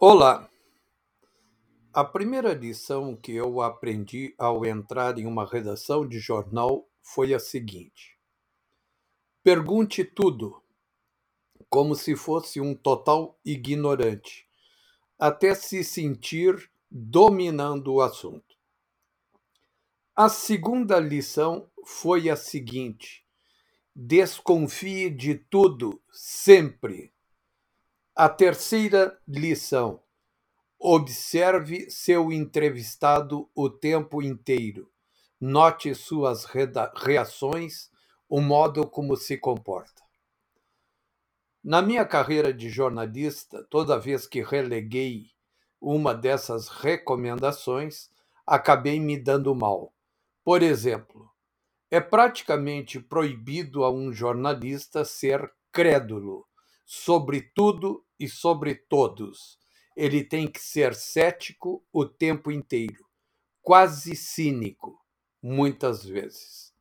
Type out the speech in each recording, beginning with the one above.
Olá! A primeira lição que eu aprendi ao entrar em uma redação de jornal foi a seguinte: pergunte tudo, como se fosse um total ignorante, até se sentir dominando o assunto. A segunda lição foi a seguinte: desconfie de tudo, sempre. A terceira lição: observe seu entrevistado o tempo inteiro. Note suas reações, o modo como se comporta. Na minha carreira de jornalista, toda vez que releguei uma dessas recomendações, acabei me dando mal. Por exemplo, é praticamente proibido a um jornalista ser crédulo sobre tudo e sobre todos. Ele tem que ser cético o tempo inteiro, quase cínico, muitas vezes.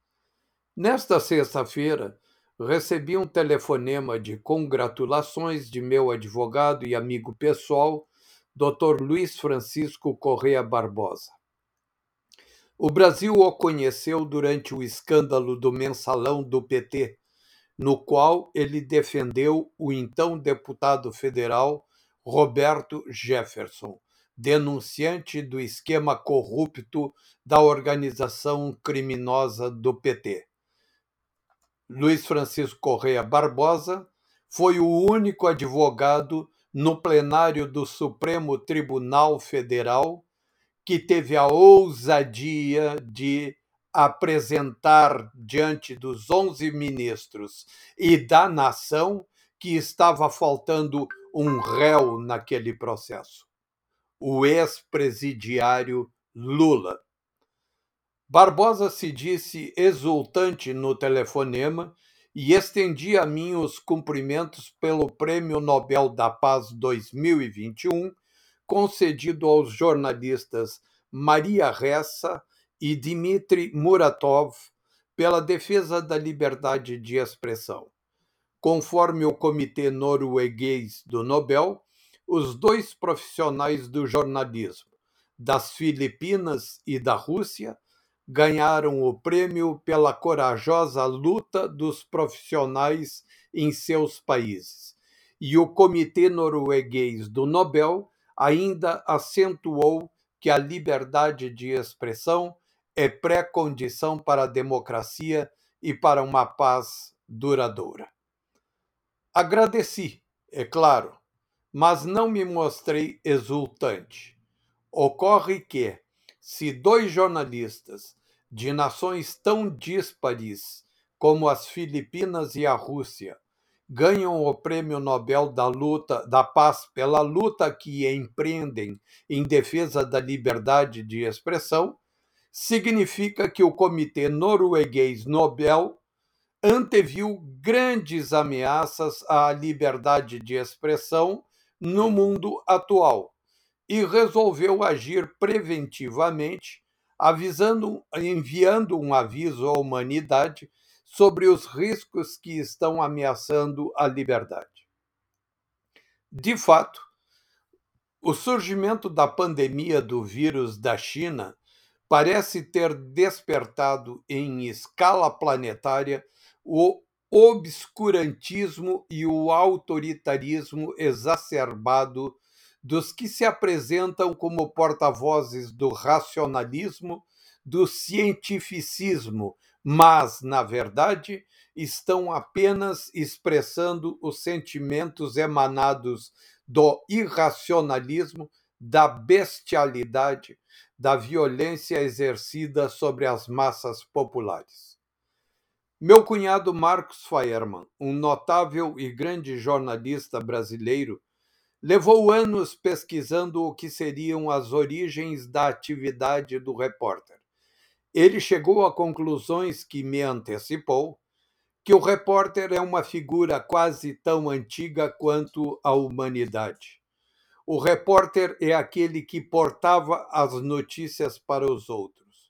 Nesta sexta-feira, recebi um telefonema de congratulações de meu advogado e amigo pessoal, Dr. Luiz Francisco Correa Barbosa. O Brasil o conheceu durante o escândalo do mensalão do PT, no qual ele defendeu o então deputado federal Roberto Jefferson, denunciante do esquema corrupto da organização criminosa do PT. Luiz Francisco Correia Barbosa foi o único advogado no plenário do Supremo Tribunal Federal que teve a ousadia de apresentar diante dos 11 ministros e da nação que estava faltando um réu naquele processo, o ex-presidiário Lula. Barbosa se disse exultante no telefonema e estendia a mim os cumprimentos pelo Prêmio Nobel da Paz 2021, concedido aos jornalistas Maria Ressa e Dmitry Muratov pela defesa da liberdade de expressão. Conforme o Comitê Norueguês do Nobel, os dois profissionais do jornalismo, das Filipinas e da Rússia, ganharam o prêmio pela corajosa luta dos profissionais em seus países. E o Comitê Norueguês do Nobel ainda acentuou que a liberdade de expressão é pré-condição para a democracia e para uma paz duradoura. Agradeci, é claro, mas não me mostrei exultante. Ocorre que, se dois jornalistas de nações tão díspares como as Filipinas e a Rússia ganham o Prêmio Nobel da Luta da Paz pela luta que empreendem em defesa da liberdade de expressão, significa que o Comitê Norueguês Nobel anteviu grandes ameaças à liberdade de expressão no mundo atual e resolveu agir preventivamente, avisando, enviando um aviso à humanidade sobre os riscos que estão ameaçando a liberdade. De fato, o surgimento da pandemia do vírus da China parece ter despertado em escala planetária o obscurantismo e o autoritarismo exacerbado dos que se apresentam como porta-vozes do racionalismo, do cientificismo, mas, na verdade, estão apenas expressando os sentimentos emanados do irracionalismo, da bestialidade, da violência exercida sobre as massas populares. Meu cunhado Marcos Faerman, um notável e grande jornalista brasileiro, levou anos pesquisando o que seriam as origens da atividade do repórter. Ele chegou a conclusões que me antecipou que o repórter é uma figura quase tão antiga quanto a humanidade. O repórter é aquele que portava as notícias para os outros.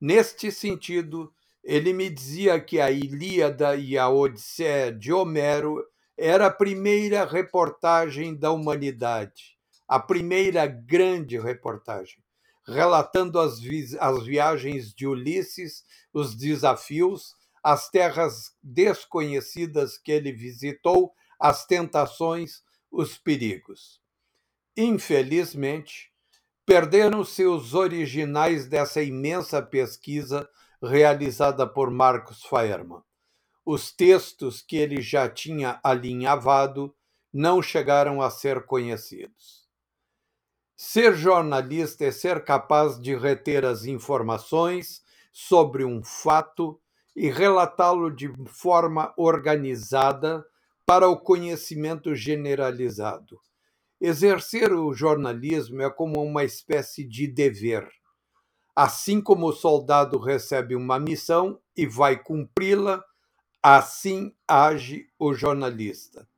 Neste sentido, ele me dizia que a Ilíada e a Odisseia de Homero era a primeira reportagem da humanidade, a primeira grande reportagem, relatando as, vi as viagens de Ulisses, os desafios, as terras desconhecidas que ele visitou, as tentações, os perigos. Infelizmente, perderam-se os originais dessa imensa pesquisa realizada por Marcos Faerman. Os textos que ele já tinha alinhavado não chegaram a ser conhecidos. Ser jornalista é ser capaz de reter as informações sobre um fato e relatá-lo de forma organizada para o conhecimento generalizado. Exercer o jornalismo é como uma espécie de dever. Assim como o soldado recebe uma missão e vai cumpri-la, assim age o jornalista.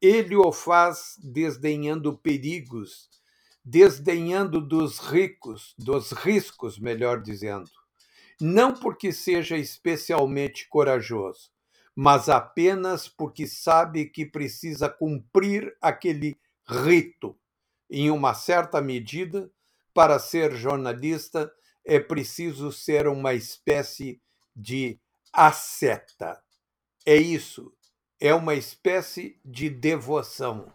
Ele o faz desdenhando perigos, desdenhando dos ricos, dos riscos, melhor dizendo. Não porque seja especialmente corajoso, mas apenas porque sabe que precisa cumprir aquele rito. Em uma certa medida, para ser jornalista, é preciso ser uma espécie de asceta. É isso, é uma espécie de devoção.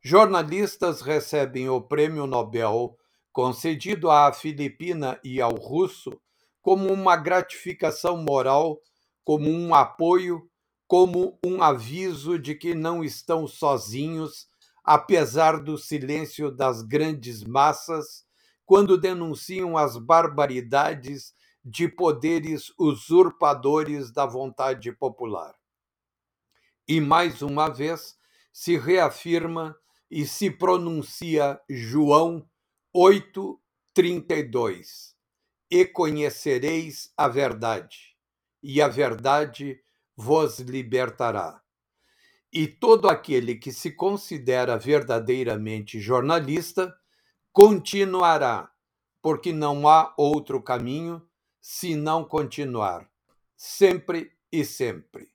Jornalistas recebem o prêmio Nobel concedido à Filipina e ao russo como uma gratificação moral, como um apoio, como um aviso de que não estão sozinhos, apesar do silêncio das grandes massas quando denunciam as barbaridades de poderes usurpadores da vontade popular. E mais uma vez se reafirma e se pronuncia João 8:32. E conhecereis a verdade, e a verdade vos libertará. E todo aquele que se considera verdadeiramente jornalista continuará, porque não há outro caminho se não continuar, sempre e sempre.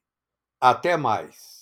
Até mais.